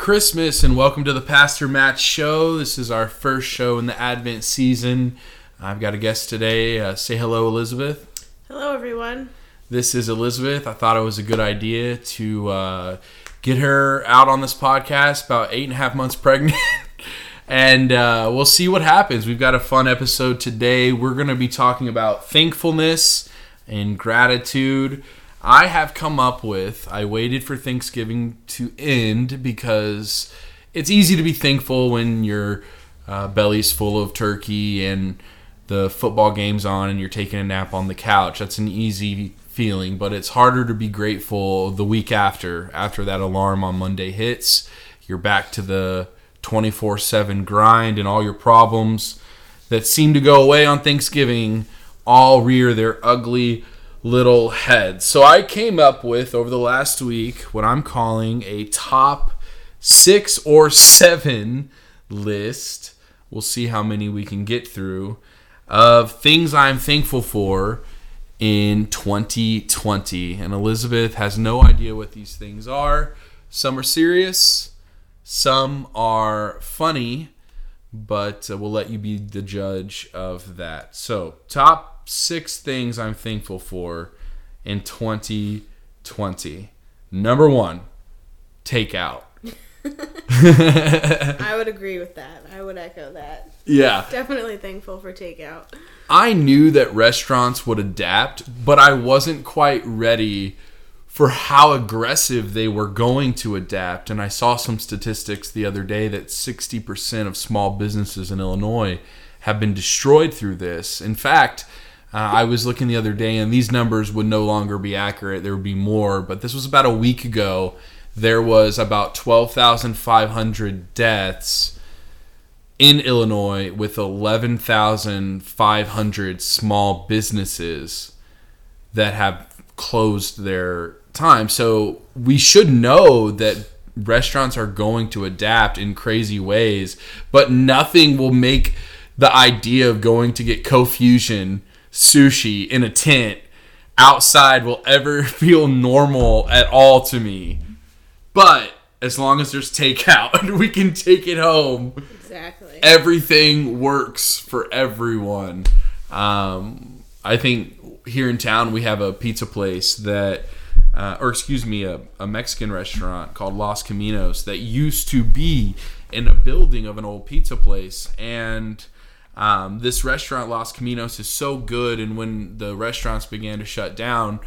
Christmas and welcome to the Pastor Mat Show. This is our first show in the Advent season. I've got a guest today. Uh, say hello, Elizabeth. Hello, everyone. This is Elizabeth. I thought it was a good idea to uh, get her out on this podcast, about eight and a half months pregnant. and uh, we'll see what happens. We've got a fun episode today. We're going to be talking about thankfulness and gratitude. I have come up with, I waited for Thanksgiving to end because it's easy to be thankful when your uh, belly's full of turkey and the football game's on and you're taking a nap on the couch. That's an easy feeling, but it's harder to be grateful the week after, after that alarm on Monday hits. You're back to the 24 7 grind and all your problems that seem to go away on Thanksgiving all rear their ugly little heads. So I came up with over the last week what I'm calling a top six or seven list. We'll see how many we can get through of things I'm thankful for in 2020. And Elizabeth has no idea what these things are. Some are serious, some are funny, but uh, we'll let you be the judge of that. So, top six things I'm thankful for in 2020. Number one, takeout. I would agree with that. I would echo that. Yeah. Definitely thankful for takeout. I knew that restaurants would adapt, but I wasn't quite ready for how aggressive they were going to adapt. And I saw some statistics the other day that 60% of small businesses in Illinois have been destroyed through this. In fact, uh, I was looking the other day, and these numbers would no longer be accurate. There would be more, but this was about a week ago. There was about 12,500 deaths in Illinois with 11,500 small businesses that have closed their time. So we should know that restaurants are going to adapt in crazy ways, but nothing will make the idea of going to get Ko Fusion sushi in a tent outside will ever feel normal at all to me. But as long as there's takeout and we can take it home, Exactly. everything works for everyone. Um, I think here in town we have a pizza place that, uh, or excuse me, a, a Mexican restaurant called Los Caminos that used to be in a building of an old pizza place. And um, this restaurant, Los Caminos, is so good. And when the restaurants began to shut down,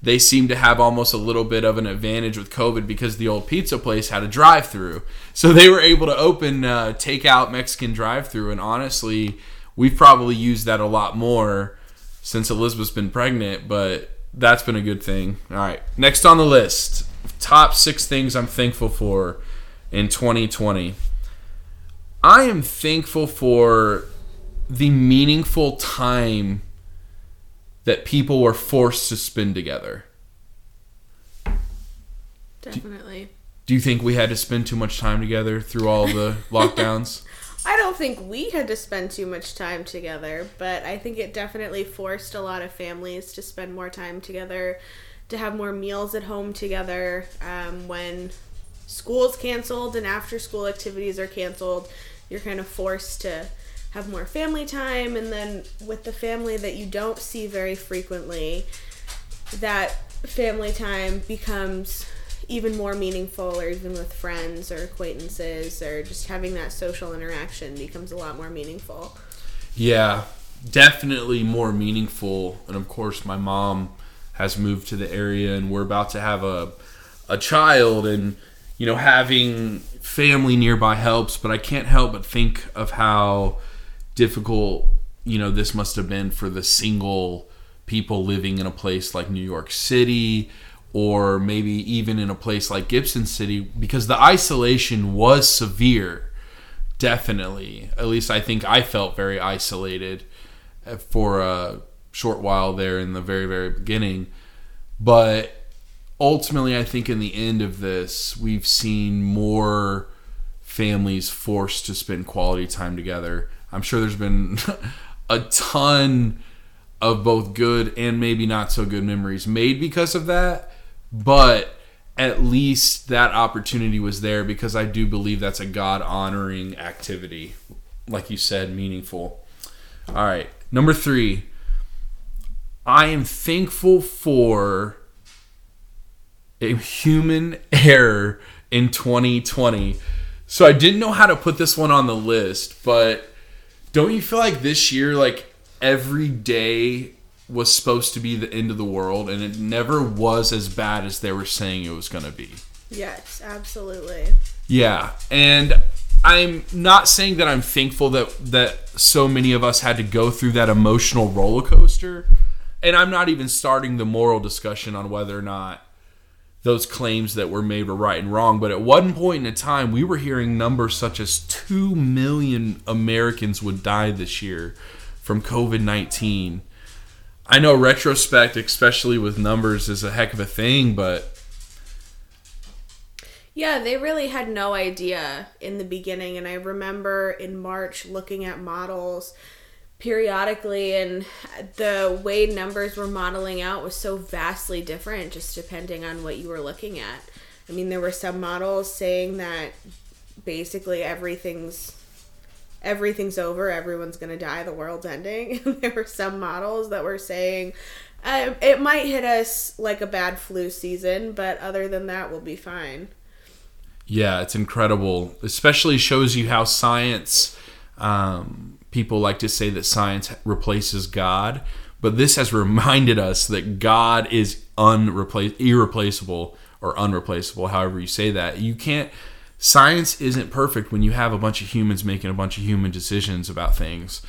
they seemed to have almost a little bit of an advantage with COVID because the old pizza place had a drive through. So they were able to open uh, takeout Mexican drive through. And honestly, we've probably used that a lot more since Elizabeth's been pregnant, but that's been a good thing. All right. Next on the list top six things I'm thankful for in 2020. I am thankful for the meaningful time that people were forced to spend together. Definitely. Do you think we had to spend too much time together through all the lockdowns? I don't think we had to spend too much time together, but I think it definitely forced a lot of families to spend more time together, to have more meals at home together. Um, when school's canceled and after school activities are canceled, you're kind of forced to have more family time. And then with the family that you don't see very frequently, that family time becomes even more meaningful or even with friends or acquaintances or just having that social interaction becomes a lot more meaningful Yeah, definitely more meaningful. And of course, my mom has moved to the area, and we're about to have a a child, and you know, having family nearby helps. But I can't help but think of how difficult you know this must have been for the single people living in a place like New York City or maybe even in a place like Gibson City because the isolation was severe definitely. At least I think I felt very isolated uh, for a short while there in the very very beginning. But ultimately I think in the end of this we've seen more families forced to spend quality time together I'm sure there's been a ton of both good and maybe not so good memories made because of that. But at least that opportunity was there because I do believe that's a God honoring activity. Like you said, meaningful. All right. Number three, I am thankful for a human error in 2020. So I didn't know how to put this one on the list, but don't you feel like this year, like every day was supposed to be the end of the world and it never was as bad as they were saying it was going to be? Yes, absolutely. Yeah. And I'm not saying that I'm thankful that that so many of us had to go through that emotional roller coaster. And I'm not even starting the moral discussion on whether or not those claims that were made were right and wrong. But at one point in time, we were hearing numbers such as 2 million Americans would die this year from COVID 19. I know retrospect, especially with numbers, is a heck of a thing, but Yeah, they really had no idea in the beginning. And I remember in March looking at models periodically, and the way numbers were modeling out was so vastly different just depending on what you were looking at. I mean, there were some models saying that basically everything's everything's over, everyone's gonna die, the world's ending. there were some models that were saying uh, it might hit us like a bad flu season, but other than that, we'll be fine. Yeah, it's incredible. Especially shows you how science. Um, people like to say that science replaces God, but this has reminded us that God is unreplace, irreplaceable, or unreplaceable. However you say that, you can't. Science isn't perfect when you have a bunch of humans making a bunch of human decisions about things.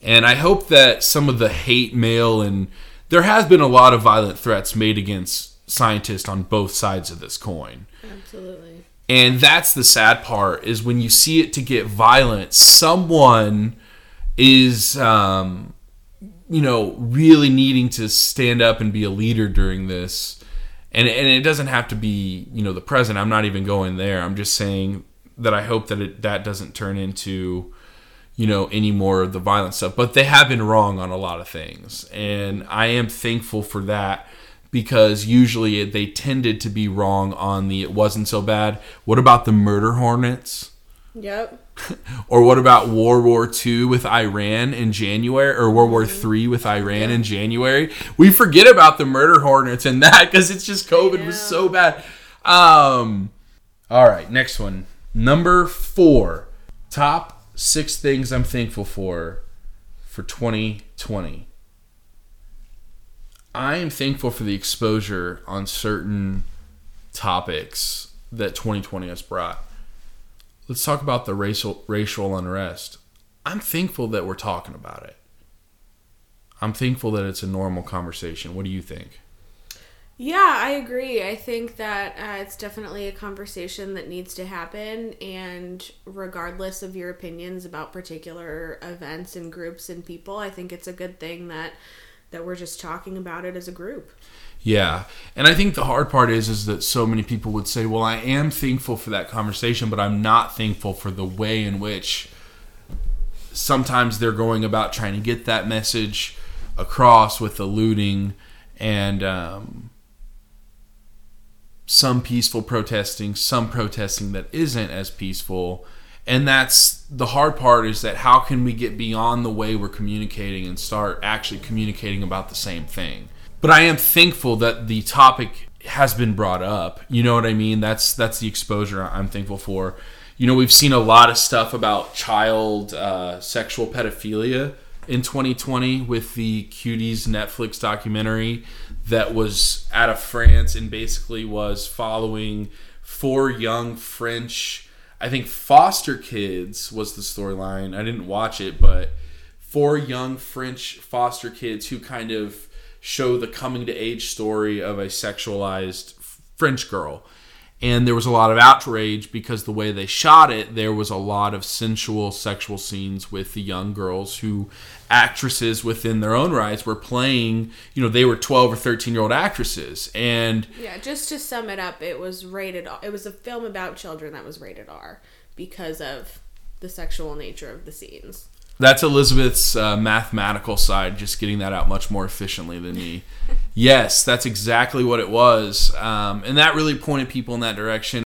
And I hope that some of the hate mail and there has been a lot of violent threats made against scientists on both sides of this coin. Absolutely. And that's the sad part is when you see it to get violent, someone is, um, you know, really needing to stand up and be a leader during this. And, and it doesn't have to be, you know, the president. I'm not even going there. I'm just saying that I hope that it, that doesn't turn into, you know, any more of the violent stuff. But they have been wrong on a lot of things. And I am thankful for that because usually they tended to be wrong on the it wasn't so bad. What about the murder hornets? Yep. or what about World War II with Iran in January, or World War III with Iran in January? We forget about the murder hornets and that because it's just COVID was so bad. Um, all right, next one. Number four. Top six things I'm thankful for for 2020. I am thankful for the exposure on certain topics that 2020 has brought. Let's talk about the racial racial unrest. I'm thankful that we're talking about it. I'm thankful that it's a normal conversation. What do you think? Yeah, I agree. I think that uh, it's definitely a conversation that needs to happen, and regardless of your opinions about particular events and groups and people, I think it's a good thing that that we're just talking about it as a group. Yeah. And I think the hard part is is that so many people would say, "Well, I am thankful for that conversation, but I'm not thankful for the way in which sometimes they're going about trying to get that message across with alluding and um, some peaceful protesting, some protesting that isn't as peaceful. And that's the hard part is that how can we get beyond the way we're communicating and start actually communicating about the same thing? But I am thankful that the topic has been brought up. You know what I mean? That's that's the exposure I'm thankful for. You know, we've seen a lot of stuff about child uh, sexual pedophilia in 2020 with the Cuties Netflix documentary that was out of France and basically was following four young French, I think foster kids was the storyline. I didn't watch it, but four young French foster kids who kind of show the coming to age story of a sexualized French girl. And there was a lot of outrage because the way they shot it, there was a lot of sensual sexual scenes with the young girls who actresses within their own rights were playing, you know, they were 12 or 13 year old actresses. And Yeah, just to sum it up, it was rated. It was a film about children that was rated R because of the sexual nature of the scenes. That's Elizabeth's uh, mathematical side, just getting that out much more efficiently than me. yes, that's exactly what it was. Um, and that really pointed people in that direction.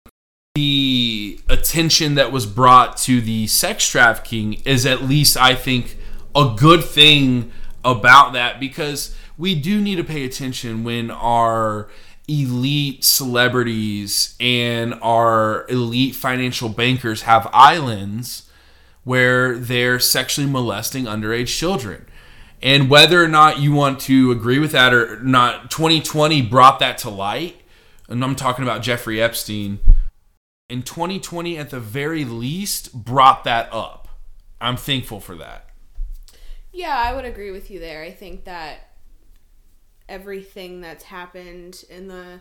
The attention that was brought to the sex trafficking is at least, I think, a good thing about that because we do need to pay attention when our elite celebrities and our elite financial bankers have islands where they're sexually molesting underage children. And whether or not you want to agree with that or not, 2020 brought that to light. And I'm talking about Jeffrey Epstein. In 2020, at the very least, brought that up. I'm thankful for that. Yeah, I would agree with you there. I think that everything that's happened in the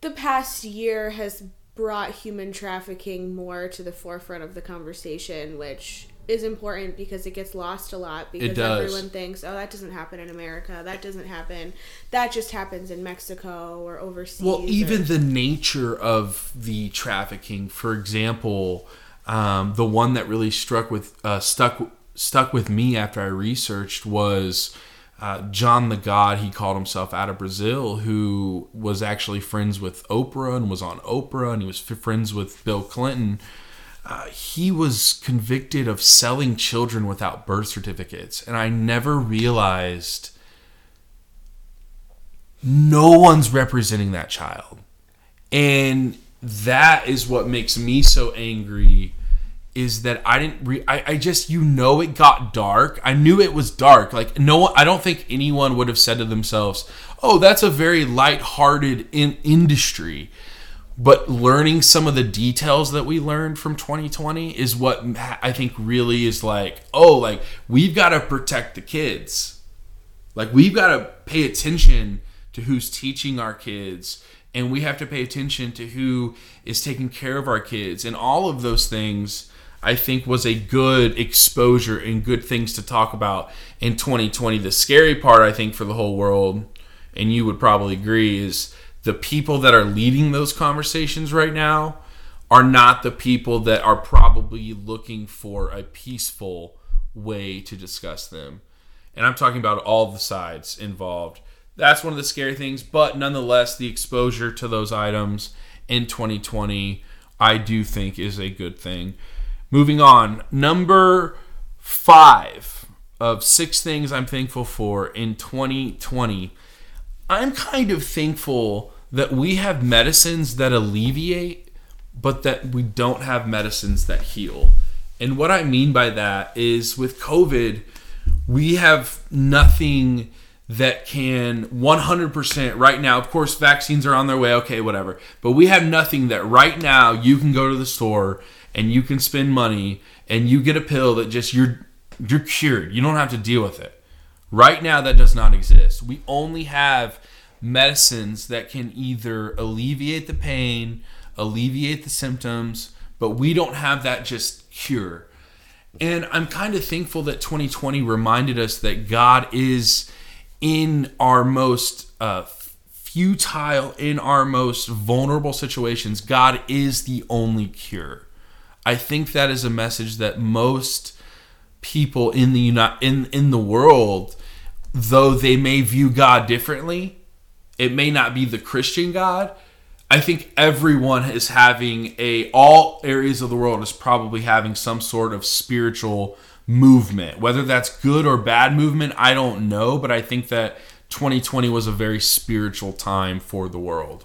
the past year has brought human trafficking more to the forefront of the conversation, which is important because it gets lost a lot because everyone thinks, oh, that doesn't happen in America. That doesn't happen. That just happens in Mexico or overseas. Well, even or... the nature of the trafficking, for example, um, the one that really struck with uh, stuck stuck with me after I researched was uh, John the God, he called himself out of Brazil, who was actually friends with Oprah and was on Oprah, and he was friends with Bill Clinton. Uh, he was convicted of selling children without birth certificates, and I never realized no one's representing that child. And that is what makes me so angry is that I didn't re- I, I just you know it got dark. I knew it was dark. Like no I don't think anyone would have said to themselves, "Oh, that's a very light-hearted in- industry." But learning some of the details that we learned from 2020 is what I think really is like, "Oh, like we've got to protect the kids." Like we've got to pay attention to who's teaching our kids and we have to pay attention to who is taking care of our kids and all of those things I think was a good exposure and good things to talk about in 2020. The scary part, I think, for the whole world, and you would probably agree, is the people that are leading those conversations right now are not the people that are probably looking for a peaceful way to discuss them. And I'm talking about all the sides involved. That's one of the scary things, but nonetheless, the exposure to those items in 2020, I do think is a good thing. Moving on, number five of six things I'm thankful for in 2020. I'm kind of thankful that we have medicines that alleviate, but that we don't have medicines that heal. And what I mean by that is with COVID, we have nothing that can 100% right now. Of course, vaccines are on their way, okay, whatever. But we have nothing that right now you can go to the store and you can spend money and you get a pill that just you're you're cured. You don't have to deal with it. Right now that does not exist. We only have medicines that can either alleviate the pain, alleviate the symptoms, but we don't have that just cure. And I'm kind of thankful that 2020 reminded us that God is in our most uh, futile, in our most vulnerable situations. God is the only cure. I think that is a message that most people in the in in the world, though they may view God differently, it may not be the Christian God. I think everyone is having a all areas of the world is probably having some sort of spiritual movement. Whether that's good or bad movement, I don't know, but I think that 2020 was a very spiritual time for the world.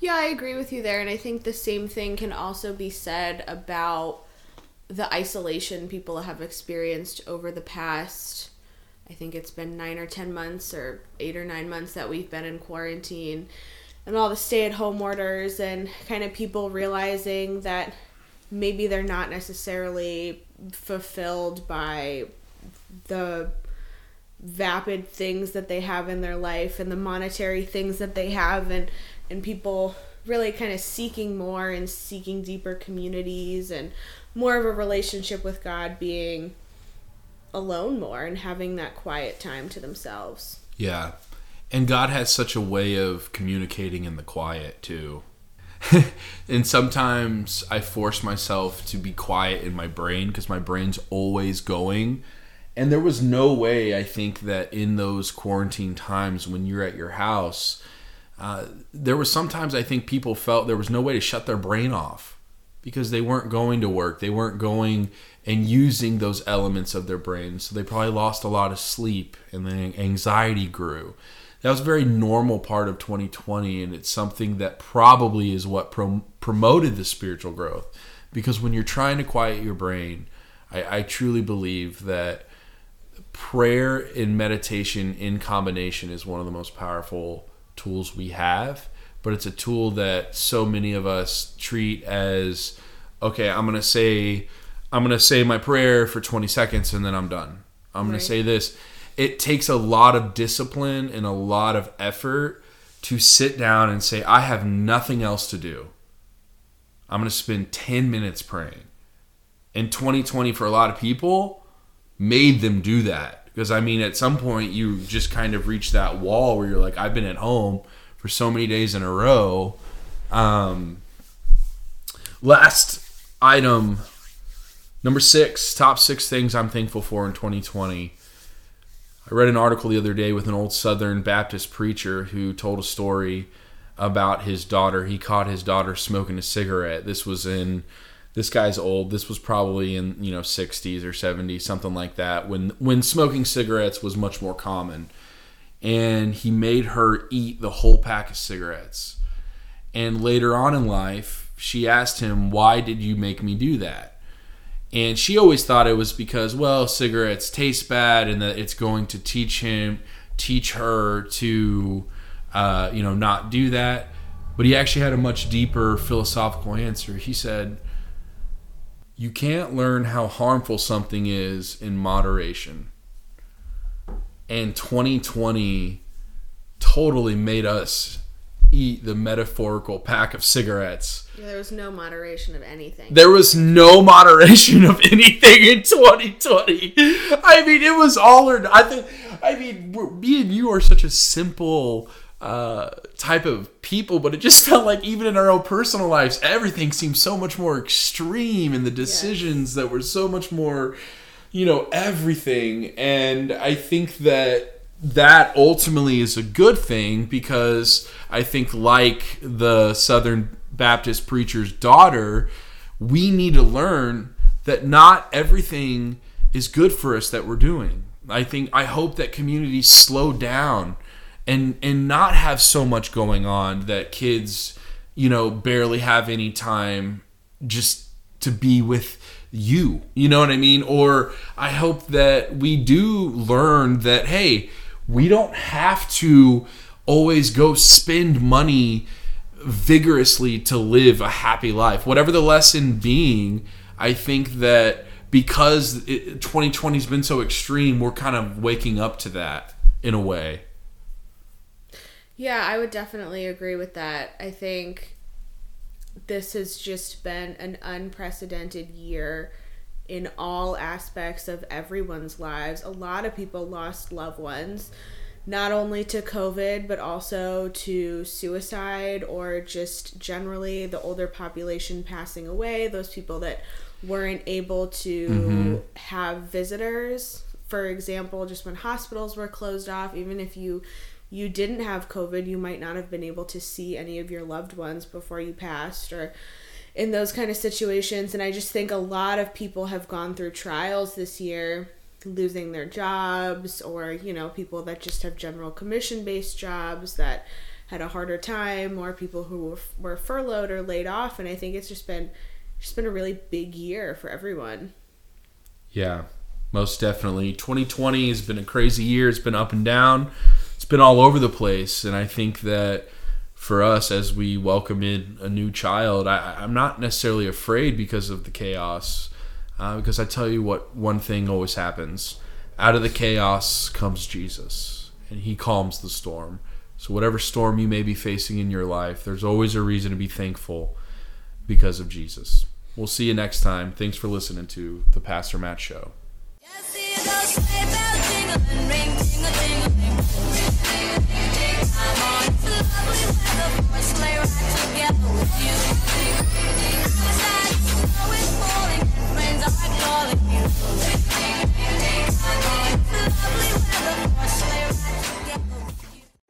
Yeah, I agree with you there. And I think the same thing can also be said about the isolation people have experienced over the past, I think it's been nine or 10 months or eight or nine months that we've been in quarantine and all the stay at home orders and kind of people realizing that maybe they're not necessarily fulfilled by the vapid things that they have in their life and the monetary things that they have and and people really kind of seeking more and seeking deeper communities and more of a relationship with God being alone more and having that quiet time to themselves. Yeah. And God has such a way of communicating in the quiet too. and sometimes I force myself to be quiet in my brain because my brain's always going. And there was no way, I think, that in those quarantine times when you're at your house, uh, there was sometimes I think people felt there was no way to shut their brain off because they weren't going to work. They weren't going and using those elements of their brain. So they probably lost a lot of sleep and then anxiety grew that was a very normal part of 2020 and it's something that probably is what prom- promoted the spiritual growth. Because when you're trying to quiet your brain I, I truly believe that prayer and meditation in combination is one of the most powerful tools we have but it's a tool that so many of us treat as okay i'm going to say i'm going to say my prayer for 20 seconds and then i'm done. I'm going to say this it takes a lot of discipline and a lot of effort to sit down and say, I have nothing else to do. I'm going to spend 10 minutes praying. And 2020 for a lot of people made them do that. Because I mean, at some point, you just kind of reach that wall where you're like, I've been at home for so many days in a row. Um, last item, number six, top six things I'm thankful for in 2020. I read an article the other day with an old Southern Baptist preacher who told a story about his daughter. He caught his daughter smoking a cigarette. This was in this guy's old. This was probably in, you know, 60s or 70s, something like that, when when smoking cigarettes was much more common. And he made her eat the whole pack of cigarettes. And later on in life, she asked him, "Why did you make me do that?" And she always thought it was because, well, cigarettes taste bad and that it's going to teach him, teach her to, uh, you know, not do that. But he actually had a much deeper philosophical answer. He said, You can't learn how harmful something is in moderation. And 2020 totally made us eat the metaphorical pack of cigarettes. Yeah, there was no moderation of anything. There was no moderation of anything in 2020. I mean, it was all or I think. I mean, me and you are such a simple uh, type of people, but it just felt like even in our own personal lives, everything seemed so much more extreme, and the decisions that were so much more, you know, everything. And I think that that ultimately is a good thing because I think, like the Southern Baptist preacher's daughter, we need to learn that not everything is good for us that we're doing. I think I hope that communities slow down and and not have so much going on that kids, you know, barely have any time just to be with you. You know what I mean? Or I hope that we do learn that hey, we don't have to always go spend money vigorously to live a happy life. Whatever the lesson being, I think that because 2020 has been so extreme, we're kind of waking up to that in a way. Yeah, I would definitely agree with that. I think this has just been an unprecedented year in all aspects of everyone's lives. A lot of people lost loved ones, not only to COVID, but also to suicide or just generally the older population passing away, those people that weren't able to mm-hmm. have visitors. For example, just when hospitals were closed off, even if you you didn't have COVID, you might not have been able to see any of your loved ones before you passed or in those kind of situations. And I just think a lot of people have gone through trials this year, losing their jobs, or, you know, people that just have general commission based jobs that had a harder time, or people who were, were furloughed or laid off. And I think it's just been just been a really big year for everyone. Yeah, most definitely. 2020 has been a crazy year. It's been up and down. It's been all over the place, and I think that for us as we welcome in a new child, I, I'm not necessarily afraid because of the chaos. Uh, because I tell you what, one thing always happens out of the chaos comes Jesus, and he calms the storm. So, whatever storm you may be facing in your life, there's always a reason to be thankful because of Jesus. We'll see you next time. Thanks for listening to the Pastor Mat Show. Friends are calling you.